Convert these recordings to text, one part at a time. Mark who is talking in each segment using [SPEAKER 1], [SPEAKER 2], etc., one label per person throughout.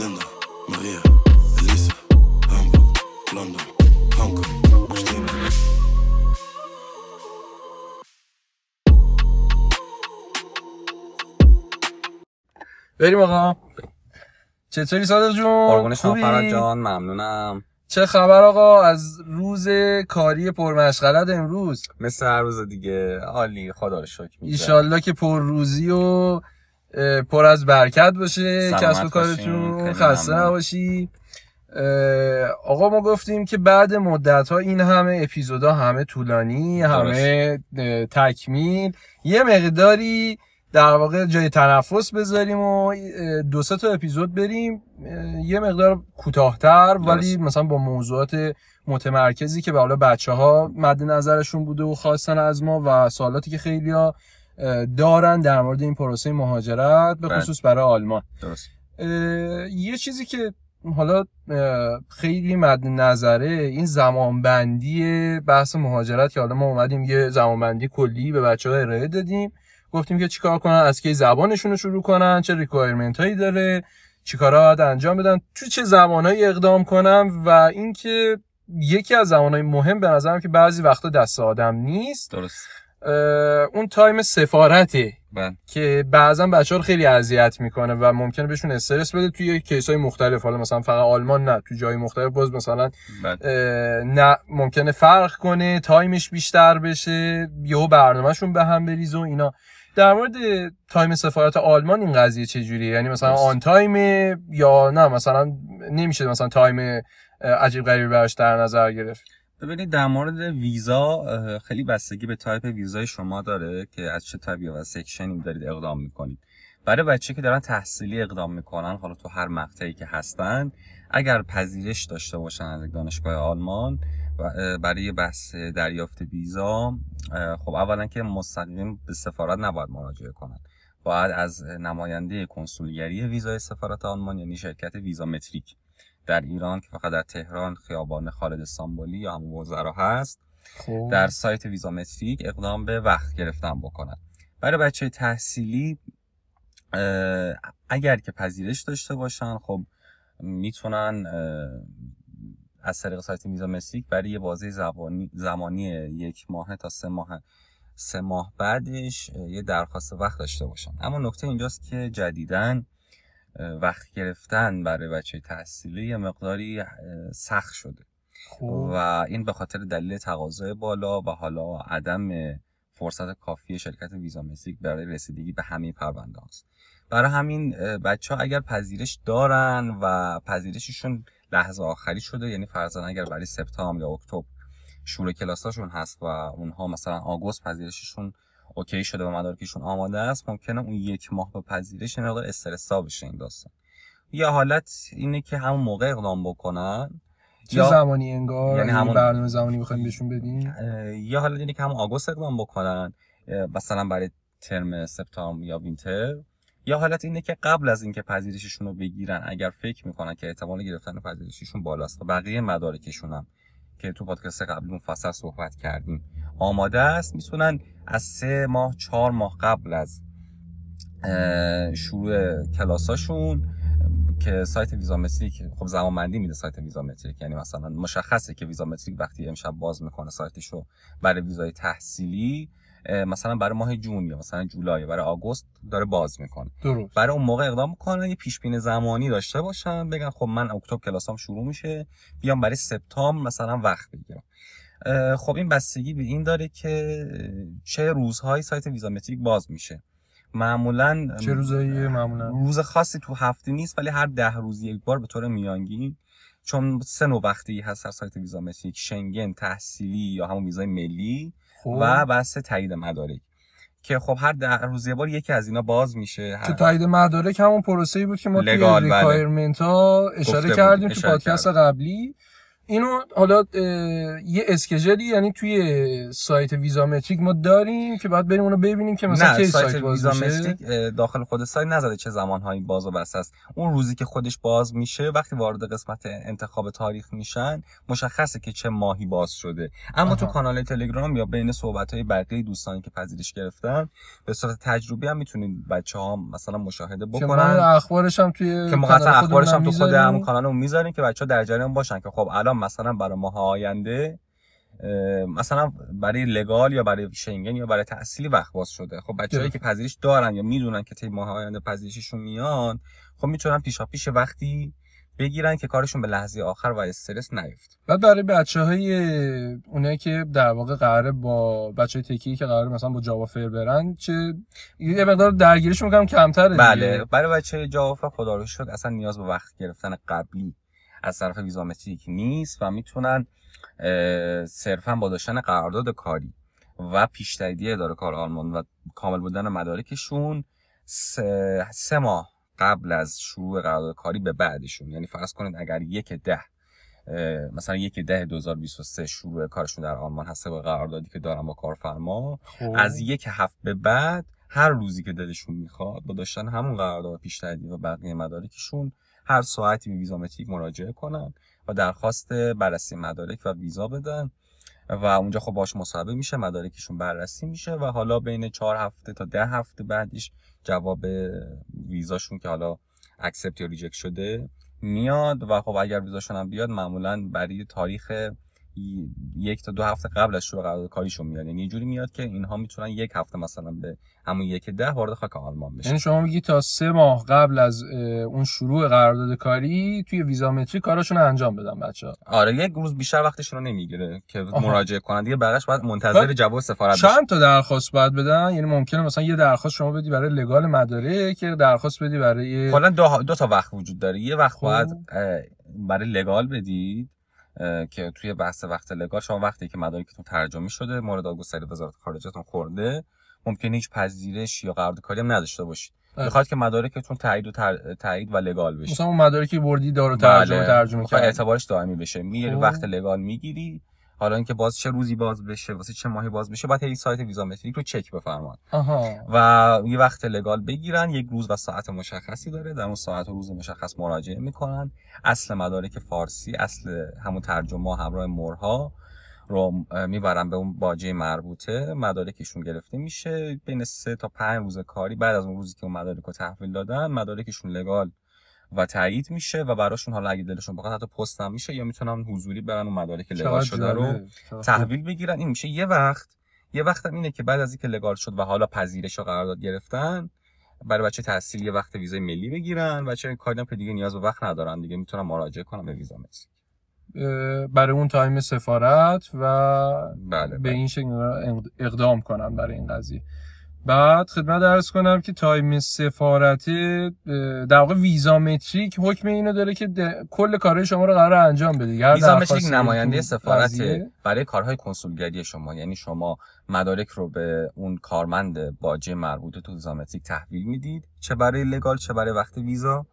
[SPEAKER 1] Linda, Maria, Elisa, Hamburg, London, Hong Kong, Christina.
[SPEAKER 2] بریم آقا چطوری صادق جون
[SPEAKER 3] قربون شما
[SPEAKER 2] خوبی؟
[SPEAKER 3] فراد جان ممنونم
[SPEAKER 2] چه خبر آقا از روز کاری پرمشغلت امروز
[SPEAKER 3] مثل هر روز دیگه عالی خدا رو شکر.
[SPEAKER 2] ایشالله که پر روزی و پر از برکت باشه کسب. کارتون خسته. نباشی آقا ما گفتیم که بعد مدت ها این همه اپیزودا همه طولانی
[SPEAKER 3] درست.
[SPEAKER 2] همه اه، تکمیل یه مقداری در واقع جای تنفس بذاریم و دو سه تا اپیزود بریم یه مقدار کوتاهتر ولی
[SPEAKER 3] درست.
[SPEAKER 2] مثلا با موضوعات متمرکزی که به حالا بچه ها مد نظرشون بوده و خواستن از ما و سوالاتی که خیلی ها دارن در مورد این پروسه مهاجرت به
[SPEAKER 3] بله.
[SPEAKER 2] خصوص برای آلمان.
[SPEAKER 3] درست.
[SPEAKER 2] یه چیزی که حالا خیلی مد نظره این زمانبندی بحث مهاجرت که حالا ما اومدیم یه زمانبندی کلی به بچه ها ارائه دادیم. گفتیم که چیکار کنن از کی زبانشون رو شروع کنن چه ریکوایرمنت هایی داره چیکارا باید انجام بدن تو چه زمانهایی اقدام کنن و اینکه یکی از زمانهای مهم به نظرم که بعضی وقتا دست آدم نیست.
[SPEAKER 3] درست.
[SPEAKER 2] اون تایم سفارته
[SPEAKER 3] بله.
[SPEAKER 2] که بعضا بچه ها رو خیلی اذیت می‌کنه و ممکنه بهشون استرس بده توی case های مختلف. حالا مثلا فقط آلمان نه تو جای مختلف باز مثلا
[SPEAKER 3] بله.
[SPEAKER 2] نه ممکنه فرق کنه تایمش بیشتر بشه یهو برنامهشون به هم بریزه و اینا. در مورد تایم سفارت آلمان این قضیه چجوریه یعنی مثلا. on time یا نه؟ مثلا نمیشه مثلا تایم عجیب غریبی براش در نظر گرفت.
[SPEAKER 3] ببینید در مورد ویزا خیلی بستگی به تایپ ویزای شما داره که از چه تایپی و section ی دارید اقدام می‌کنید. برای بچه که دارن تحصیلی اقدام می‌کنن حالا تو هر مقطعی که هستن اگر پذیرش داشته باشن از دانشگاه آلمان برای بحث دریافت ویزا خب اولا که مستقیم به سفارت نباید مراجعه کنن. باید از نماینده کنسولگری ویزای سفارت آلمان یعنی شرکت ویزا متریک در ایران که فقط در تهران خیابان خالد استانبولی یا همون وزرا هست
[SPEAKER 2] خب.
[SPEAKER 3] در سایت ویزامتریک اقدام به وقت گرفتن بکنن. برای بچه تحصیلی اگر که پذیرش داشته باشن خب می‌تونن از طریق سایت ویزامتریک برای یه بازه زبانی زمانی یک ماه تا سه ماه سه ماه بعدش یه درخواست وقت داشته باشن. اما نکته اینجاست که جدیدن وقت گرفتن برای بچه تحصیلی یه مقداری سخت شده
[SPEAKER 2] خب.
[SPEAKER 3] و این به خاطر دلیل تقاضای بالا و حالا عدم فرصت کافی شرکت ویزا متریک برای رسیدگی به همه پرونده هاست برای همین بچه ها اگر پذیرش دارن و پذیرششون لحظه آخری شده یعنی فرضاً اگر برای سپتامبر یا اکتبر شروع کلاساشون هست و اونها مثلا آگوست پذیرششون اوکی شده و مدارکشون آماده است ممکنه اون یک ماه به پذیرش یه مقدار استرسا بشه این داستان. یا حالت اینه که همون موقع اقدام بکنن
[SPEAKER 2] چه زمانی انگار؟
[SPEAKER 3] یعنی
[SPEAKER 2] یعنی
[SPEAKER 3] همون-
[SPEAKER 2] برنامه زمانی بخوایم بهشون بدیم؟
[SPEAKER 3] یا حالا اینه که همون آگوست اقدام بکنن مثلا برای ترم سپتامبر یا وینتر. یا حالت اینه که قبل از اینکه پذیرششون رو بگیرن اگر فکر می‌کنن که احتمال گرفتن پذیرششون بالاست و بقیه مدارکشون هم که تو پادکست قبلی مفصل صحبت کردیم آماده است می‌تونن از سه ماه چهار ماه قبل از شروع کلاساشون که سایت ویزامتریک خب زمانبندی میده سایت ویزامتریک. یعنی مثلا مشخصه که ویزامتریک وقتی امشب باز می‌کنه سایتشو برای ویزای تحصیلی مثلا برای ماه جون یا مثلا جولای برای آگوست داره باز می‌کنه.
[SPEAKER 2] درست.
[SPEAKER 3] برای اون موقع اقدام می‌کنن یه پیش بینی زمانی داشته باشن بگن خب من اکتبر کلاسام شروع میشه بیام برای سپتامبر مثلا وقت بگیرم. خب این بستگی به این داره که چه روزهایی سایت ویزامتریک باز میشه. معمولا
[SPEAKER 2] چه روزایی معمولا؟
[SPEAKER 3] روز خاصی تو هفته نیست ولی هر ده روز یک بار به طور میانگین چون سه نوع وقتی هست در سایت ویزامتریک شنگن تحصیلی یا همون ویزای ملی
[SPEAKER 2] خب.
[SPEAKER 3] و بحث تایید مدارک. که خب هر ده روز یه بار یکی از اینا باز میشه. هر...
[SPEAKER 2] تایید مدارک همون پروسه بود که ما توی
[SPEAKER 3] legal، بله.
[SPEAKER 2] requirement ها اشاره کردیم تو پادکست قبلی. اینو حالا یه اسکجلی یعنی توی سایت ویزامتریک ما داریم که باید بریم اونو ببینیم که مثلا کی
[SPEAKER 3] سایت
[SPEAKER 2] سایت
[SPEAKER 3] ویزامستیک اه، داخل خود سایت نزده چه زمانهایی باز و بسته است اون روزی که خودش باز میشه وقتی وارد قسمت انتخاب تاریخ میشن مشخصه که چه ماهی باز شده اما تو
[SPEAKER 2] آها.
[SPEAKER 3] کانال تلگرام یا بین صحبت های بقیه دوستانی که پذیرش گرفتن به صورت تجربی هم می‌تونید بچه ها مثلا مشاهده
[SPEAKER 2] که
[SPEAKER 3] بکنن
[SPEAKER 2] اخبارش هم توی
[SPEAKER 3] که اخبارش هم تو خود همون. کانالمون می‌ذاریم که بچه ها در جریان باشن که خب الان مثلا برای ماه آینده مثلا برای لگال یا برای شنگن یا برای تحصیلی وقت باز شده. خب بچه‌هایی که پذیرش دارن یا می‌دونن که طی ماه آینده پذیرششون میان خب می‌تونن پیشا پیش وقتی بگیرن که کارشون به لحظه آخر و استرس نیفته.
[SPEAKER 2] بعد برای بچه های اونایی که در واقع قراره با بچه های تکی که قراره مثلا با جاوا فر برن چه یه مقدار درگیریشون میگم کمتره.
[SPEAKER 3] بله. برای بچه جوافه خدا رو شکر اصلا نیاز به وقت گرفتن قبلی. از طرف ویزامتریک نیست و می‌تونن صرفا با داشتن قرارداد کاری و پیش تاییدیه اداره کار آلمان و کامل بودن مدارکشون سه, سه ماه قبل از شروع قرارداد کاری به بعدشون یعنی فرض کنید اگر یک ده مثلا یک ده 2023 شروع کارشون در آلمان هست به قراردادی که دارن با کارفرما
[SPEAKER 2] خب.
[SPEAKER 3] از یک هفته به بعد هر روزی که دلشون می‌خواد با داشتن همون قرارداد پیش و بقیه مدارکشون هر ساعتی به ویزامتریک مراجعه کنن و درخواست بررسی مدارک و ویزا بدن و اونجا خب باش مصاحبه میشه مدارکشون بررسی میشه و حالا بین چهار هفته تا ده هفته بعدش جواب ویزاشون که حالا accept یا reject شده میاد و خب اگر ویزاشون هم بیاد معمولا برای تاریخ یک تا دو هفته قبل از شروع قرارداد کاریشون میاد. یعنی یه جوری میاد که اینها می‌تونن یک هفته مثلا به همون یک ده وارد خاک آلمان بشن.
[SPEAKER 2] یعنی شما میگی تا سه ماه قبل از اون شروع قرارداد کاری توی ویزامتریک کاراشون رو انجام بدن بچه ها
[SPEAKER 3] آره یک روز بیشتر وقتشون رو نمی‌گیره که
[SPEAKER 2] آها.
[SPEAKER 3] مراجعه کنن. دیگه بقیش باید منتظر جواب سفارت باشن
[SPEAKER 2] چند تا درخواست باید بدن؟ یعنی ممکنه مثلا یه درخواست شما بدی برای لگال مدارک که درخواست بدی برای
[SPEAKER 3] کلا دو, دو تا وقت وجود داره. یه وقت
[SPEAKER 2] خب.
[SPEAKER 3] باید برای لگال بدید. که توی بحث وقت لگال شما وقتی که مدارکتون ترجمه شده مورد آگوستری وزارت خارجهتون خورده ممکنه هیچ پذیرش یا قرارداد کاری هم نداشته باشید
[SPEAKER 2] بله.
[SPEAKER 3] می‌خواد که مدارکتون تایید و تر... تایید و لگال بشه
[SPEAKER 2] مثلا اون مدارکی بردی دارو ترجمه
[SPEAKER 3] بله.
[SPEAKER 2] ترجمه کرد
[SPEAKER 3] اعتبارش دائمی بشه میری
[SPEAKER 2] خب.
[SPEAKER 3] وقت لگال می‌گیری حالا اینکه باز چه روزی باز بشه واسه چه ماهی باز بشه باید هی سایت ویزامتریک رو چک بفرمان. و یه وقت لگال بگیرن یک روز و ساعت مشخصی داره در اون ساعت و روز مشخص مراجعه می‌کنن. اصل مدارک فارسی اصل همون ترجمه همراه مرها رو می‌برن به اون باجه مربوطه. مدارکشون گرفته میشه بین سه تا پنج روز کاری. بعد از اون روزی که اون مدارک رو تحویل دادن مدارکشون لگال و تایید میشه و براشون حالا اگه دلشون بخواد حتی پست هم میشه یا می‌تونن حضوری برن اون مدارک لگال شده رو. تحویل بگیرن این میشه یه وقت یه وقت هم اینه که بعد از اینکه لگال شد و حالا پذیرش و قرارداد گرفتن برای بچه تحصیل یه وقت ویزای ملی بگیرن بچه کاری که دیگه نیاز به وقت ندارن دیگه می‌تونن مراجعه کنن به ویزا
[SPEAKER 2] اه، برای اون تایم سفارت و
[SPEAKER 3] بله
[SPEAKER 2] به
[SPEAKER 3] بله.
[SPEAKER 2] این شکل اقد- اقدام کنن برای این قضیه بعد خدمتت عرض کنم که تایم سفارت اه، در واقع ویزامتریک حکم اینو داره که کل کارهای شما رو قرار انجام بده.
[SPEAKER 3] ویزا ملی یک
[SPEAKER 2] درخواستی
[SPEAKER 3] نماینده سفارت برای کارهای کنسولگری شما. یعنی شما مدارک رو به اون کارمند باجه مربوطه تو ویزامتریک تحویل می‌دید چه برای legal چه برای وقت ویزا.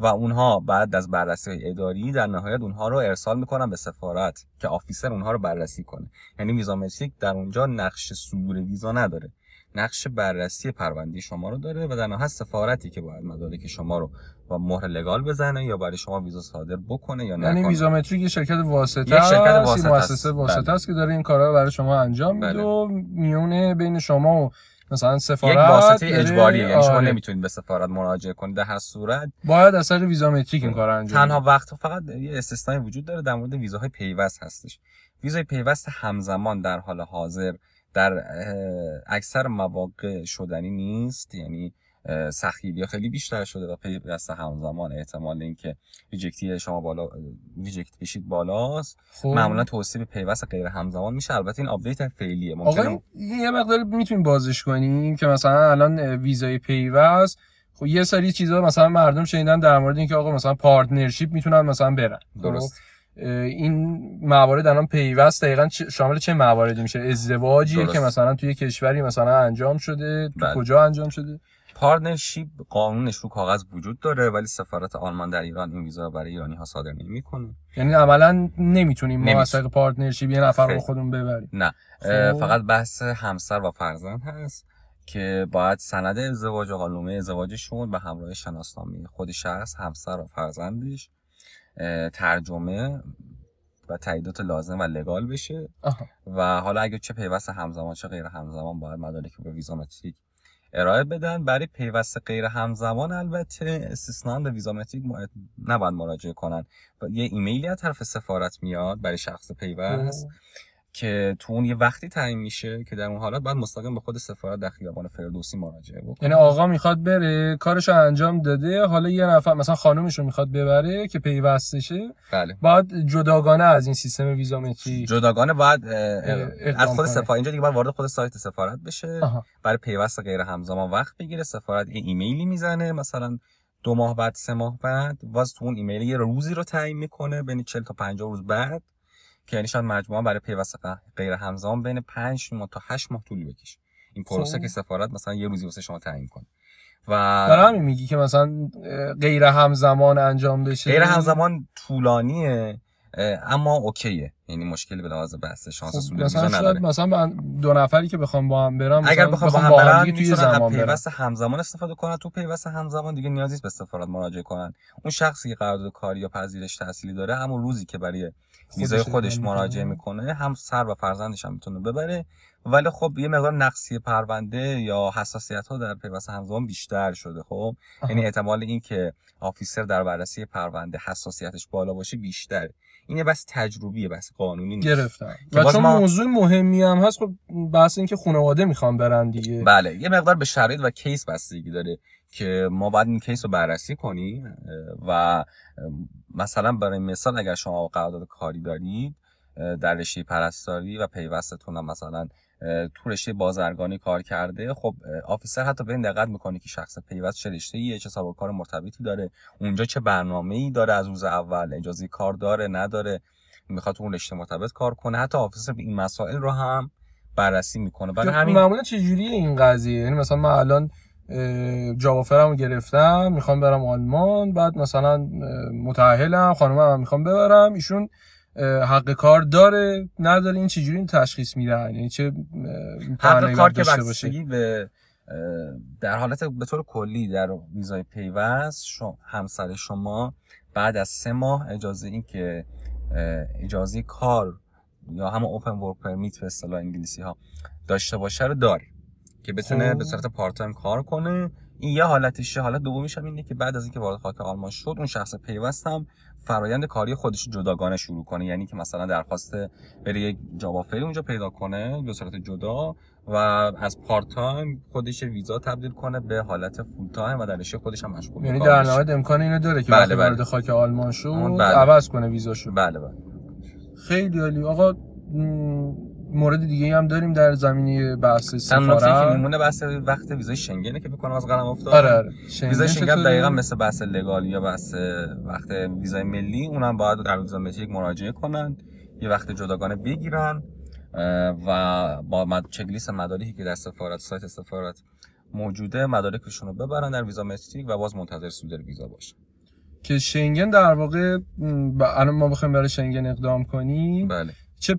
[SPEAKER 3] و اونها بعد از بررسی اداری در نهایت اونها رو ارسال می‌کنن به سفارت که آفیسر اونها رو بررسی کنه. یعنی ویزامتریک در اونجا نقش صدور ویزا نداره. نقش بررسی پرونده شما رو داره و در نهایت سفارتی که باید مدارک شما رو با مهر لگال بزنه یا برای شما ویزا صادر بکنه یا
[SPEAKER 2] یعنی
[SPEAKER 3] نکنه
[SPEAKER 2] ویزامتریک یه شرکت واسطه
[SPEAKER 3] یک شرکت واسطه
[SPEAKER 2] یه
[SPEAKER 3] است.
[SPEAKER 2] واسطه
[SPEAKER 3] بله.
[SPEAKER 2] است که داره این کارا رو برای شما انجام میده
[SPEAKER 3] بله.
[SPEAKER 2] و میونه بین شما و مثلا سفارت
[SPEAKER 3] یک واسطه اجباریه یعنی شما
[SPEAKER 2] آره.
[SPEAKER 3] نمی‌تونید به سفارت مراجعه کنید در هر صورت
[SPEAKER 2] باید اثر ویزامتریک این کار رو انجام
[SPEAKER 3] تنها. وقت فقط یه استثنایی وجود داره در مورد ویزاهای پیوست هستش ویزای پیوست همزمان در حال حاضر در اکثر مواقع شدنی نیست یعنی سخیلی خیلی بیشتر شده و پیوست همزمان احتمال اینکه reject ی شما بالا reject بشید بالاست.
[SPEAKER 2] خب.
[SPEAKER 3] معمولا توصیه به پیوست غیر همزمان میشه. البته این update فعلیه.
[SPEAKER 2] آقا
[SPEAKER 3] ممکنه
[SPEAKER 2] این یه مقدار می‌تونیم بازش کنیم که مثلا الان ویزای پیوست خب یه سری چیزا مثلا مردم شنیدن در مورد اینکه آقا مثلا partnership می‌تونن مثلا برن. خب،
[SPEAKER 3] درست.
[SPEAKER 2] این موارد الان پیوست دقیقا شامل چه مواردی میشه ازدواجیه
[SPEAKER 3] درست.
[SPEAKER 2] که مثلا توی کشوری مثلا انجام شده تو
[SPEAKER 3] بله.
[SPEAKER 2] کجا انجام شده
[SPEAKER 3] partnership قانونش رو کاغذ وجود داره ولی سفارت آلمان در ایران این ویزا برای ایرانی ها صادر نمی‌کنه
[SPEAKER 2] یعنی عملا نمی‌تونیم ما. از partnership یه نفر رو. خودمون ببریم
[SPEAKER 3] نه
[SPEAKER 2] خب.
[SPEAKER 3] فقط بحث همسر و فرزند هست که باید سند ازدواج و قانون ازدواجشون به همراه شناسنامه خود شخص همسر و فرزندش ترجمه و تاییدات لازم و لگال بشه. و حالا اگه چه پیوست همزمان چه غیر همزمان باید مدارک رو به ویزامتریک ارائه بدن. برای پیوست غیر همزمان البته استثنا به ویزامتریک م- نباید مراجعه کنن. و یه ایمیلی از طرف سفارت میاد برای شخص پیوست. که تو اون یه وقتی تعیین میشه که در اون حالت باید مستقیم به خود سفارت در خیابان فردوسی مراجعه بکنه.
[SPEAKER 2] یعنی آقا می‌خواد بره کارشو انجام داده حالا یه نفر مثلا خانومش رو می‌خواد ببره که پیوستشه.
[SPEAKER 3] بله.
[SPEAKER 2] باید جداگانه از این سیستم ویزامتری
[SPEAKER 3] جداگانه
[SPEAKER 2] اقدام
[SPEAKER 3] از خود. سفارت اینجا دیگه باید وارد خود سایت سفارت بشه.
[SPEAKER 2] آها.
[SPEAKER 3] برای پیوست غیر همزمان وقت بگیره. سفارت یه ایمیلی می‌زنه مثلا دو ماه بعد سه ماه بعد. واز تو اون ایمیل یه روزی رو تعیین می‌کنه بین 40 تا 50 روز بعد. که یعنی شاید مجموعا برای پیوست غیر همزمان بین 5 ماه تا 8 ماه طول بکشه. این پروسه
[SPEAKER 2] خب.
[SPEAKER 3] که سفارت مثلا یه روزی واسه شما تعیین کنه. و
[SPEAKER 2] برای همین میگی که مثلا غیر همزمان انجام بشه؟
[SPEAKER 3] غیر همزمان طولانیه اما اوکیه. یعنی مشکلی به لحاظ بحث شانس
[SPEAKER 2] خب
[SPEAKER 3] سود
[SPEAKER 2] مثلا
[SPEAKER 3] نداره.
[SPEAKER 2] مثلا من دو نفری که بخوام با هم برم
[SPEAKER 3] اگر بخوام با هم برن
[SPEAKER 2] دیگه توی زمان برم.
[SPEAKER 3] پیوست همزمان استفاده کنن. تو پیوست همزمان دیگه نیازی نیست به سفارت مراجعه کنن. اون شخصی که قرارداد کاری یا پذیرش تحصیلی داره همون روزی که برای ویزای
[SPEAKER 2] خودش
[SPEAKER 3] مراجعه
[SPEAKER 2] می‌کنه.
[SPEAKER 3] هم سر و فرزندش هم می‌تونه ببره. ولی خب یه مقدار نقصی پرونده یا حساسیت ها در پیوست همزمان بیشتر شده خب. یعنی احتمال این که آفیسر در بررسی پرونده حساسیتش بالا باشه بیشتر. اینه بس تجربیه بس قانونی نیست.
[SPEAKER 2] گرفتم. و چون
[SPEAKER 3] ما-
[SPEAKER 2] موضوع مهمی هم هست خب بحث این که خانواده می‌خوان برن دیگه.
[SPEAKER 3] بله یه مقدار به شرایط و case بستگی داره. که ما باید این case رو بررسی کنیم و مثلا برای مثال اگر شما قرارداد کاری دارید در رشته پرستاری و پیوستتون هم مثلا تو رشته بازرگانی کار کرده خب officer حتی به این دقت می‌کنه که شخص پیوست چه رشته ایه چه سابقه کار مرتبطی داره اونجا چه برنامه ای داره از روز اول اجازه کار داره نداره می‌خواد اون رشته مرتبط کار کنه. حتی آفیسر به این مسائل رو هم بررسی می‌کنه. برای همین
[SPEAKER 2] معمولا چجوریه این قضیه؟ یعنی مثلا من الان جاب گرفتم می‌خوام برم آلمان بعد مثلا خانومم هم می‌خوام ببرم. ایشون حق کار داره نداره این چجوری این تشخیص میدن؟ یعنی چه
[SPEAKER 3] حق کار که بستگی به در حالت به طور کلی در ویزای پیوست همسر شما بعد از سه ماه اجازه این که اجازه کار یا همون open work permit به اصطلاح انگلیسی ها داشته باشه رو داره که بتونه. به صورت part time کار کنه این یه حالتشه حالت دومیش هم اینه که بعد از اینکه وارد خاک آلمان شد اون شخص پیوست هم فرایند کاری خودش جداگانه شروع کنه یعنی که مثلا درخواست بره یک job اونجا پیدا کنه به صورت جدا و از part time خودش ویزا تبدیل کنه به حالت full time و در رشته خودش هم مشغول
[SPEAKER 2] یعنی در. نهایت امکان اینو داره که
[SPEAKER 3] بله، بله.
[SPEAKER 2] وارد خاک آلمان شد
[SPEAKER 3] بله.
[SPEAKER 2] عوض کنه ویزاشو
[SPEAKER 3] بله بله
[SPEAKER 2] خیلی عالی آقا مورد دیگه هم داریم در زمینه بحث
[SPEAKER 3] تنها نکته که
[SPEAKER 2] سفارت
[SPEAKER 3] میمونه بحث وقت ویزای شنگنه که بکنم از قلم افتاد.
[SPEAKER 2] آره آره.
[SPEAKER 3] ویزای شنگن؟ دقیقا مثل بحث لگال یا بحث وقت ویزای ملی اونم باید در ویزا متریک مراجعه کنن یه وقت جداگانه بگیرن و با مد... چکلیست مدارکی که در سفارت سایت سفارت موجوده مدارکشون رو ببرن در ویزا متریک و باز منتظر صدور ویزا باشن.
[SPEAKER 2] که شنگن در واقع الان ما بخوایم برای شنگن اقدام کنیم.
[SPEAKER 3] بله.
[SPEAKER 2] چه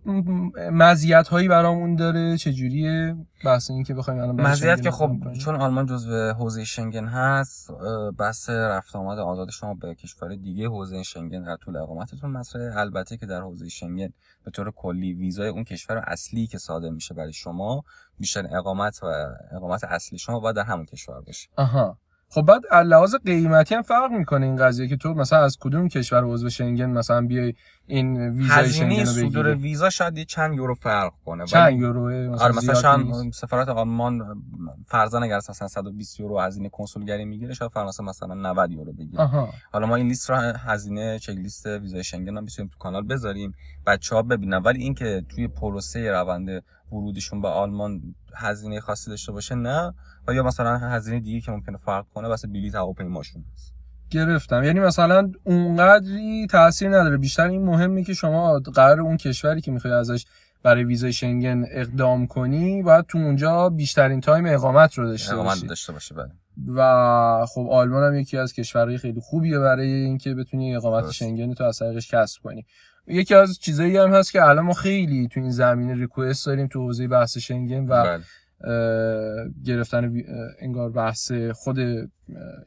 [SPEAKER 2] مزیت هایی برامون داره؟ چه جوریه بحث این که بخوایم الان
[SPEAKER 3] مزیت که خب. چون آلمان جزو حوزه شنگن هست بحث رفت آمد آزاد شما به کشور دیگه حوزه شنگن در طول اقامتتون مطرحه. البته که در حوزه شنگن به طور کلی ویزای اون کشور اصلی که صادر میشه برای شما بیشتر اقامت و اقامت اصلی شما باید در همون کشور باشه.
[SPEAKER 2] آها. خب بعد از لحاظ قیمتی هم فرق می‌کنه این قضیه که تو مثلا از کدوم کشور عضو شنگن مثلا بیای این ویزای شنگن رو
[SPEAKER 3] صدور ویزا شاید یه چند یورو فرق کنه
[SPEAKER 2] چند یوروه مثلا,
[SPEAKER 3] آره مثلا. شاید سفارت آلمان فرضاً اگر مثلا 120 یورو هزینه کنسولگری می‌گیره شاید فرانسه مثلا 90 یورو بگیره. حالا ما این لیست رو هزینه چک لیست ویزای شنگن هم می‌تونیم تو کانال بذاریم. بچه ها ببینن. ولی اینکه توی پروسه روند ورودشون به آلمان هزینه خاصی داشته باشه نه. و یا مثلا هزینه دیگه که ممکنه فرق کنه واسه بلیط هواپیماشون هست.
[SPEAKER 2] گرفتم. یعنی مثلا اونقدری تاثیر نداره. بیشتر این مهمه که شما قرار اون کشوری که می‌خوای ازش برای ویزای شنگن اقدام کنی باید تو اونجا بیشترین تایم اقامت رو داشته
[SPEAKER 3] اقامت
[SPEAKER 2] باشی.
[SPEAKER 3] داشته باشه بله.
[SPEAKER 2] و خب آلمان هم یکی از کشورهای خیلی خوبیه برای اینکه بتونی اقامت. شنگن تو از طریقش کسب کنی. یکی از چیزایی هم هست که الان ما خیلی تو این زمینه ریکوست داریم تو حوزه بحث شنگن و
[SPEAKER 3] بله.
[SPEAKER 2] اه، گرفتن انگار بحث خود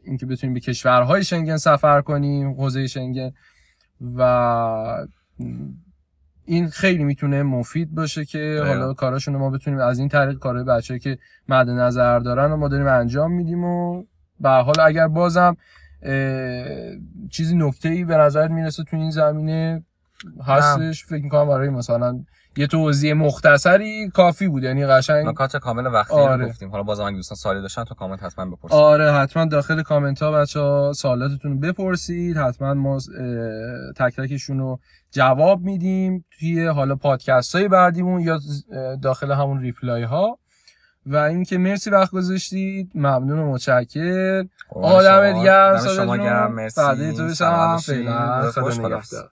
[SPEAKER 2] اینکه بتونیم به کشورهای شنگن سفر کنیم حوزه شنگن و این خیلی می‌تونه مفید باشه که
[SPEAKER 3] دقیقاً.
[SPEAKER 2] حالا کاراشون ما بتونیم از این طریق کارهای بچه که مد نظر دارن و ما داریم انجام میدیم و به حال اگر بازم چیزی نکته ای به نظر می‌رسه تو این زمینه هستش فکر می‌کنم برای مثلا یه توضیح مختصری کافی بود یعنی قشنگ
[SPEAKER 3] نکات کامل وقتی
[SPEAKER 2] آره.
[SPEAKER 3] گفتیم. حالا بازم اگه دوستان سوالی داشتن تو کامنت حتما بپرسید.
[SPEAKER 2] آره حتما داخل کامنت ها بچه ها سوالاتتون بپرسید. حتما ما تک تکشون رو جواب میدیم توی حالا پادکست های بعدیمون یا داخل همون reply ها و اینکه مرسی وقت گذاشتید. ممنون و متشکر
[SPEAKER 3] قربان
[SPEAKER 2] آدم
[SPEAKER 3] شما.
[SPEAKER 2] دیگه هم
[SPEAKER 3] شما گرم. مرسی.
[SPEAKER 2] بعدی تو
[SPEAKER 3] باشید.
[SPEAKER 2] فعلا خدا. نگهدار.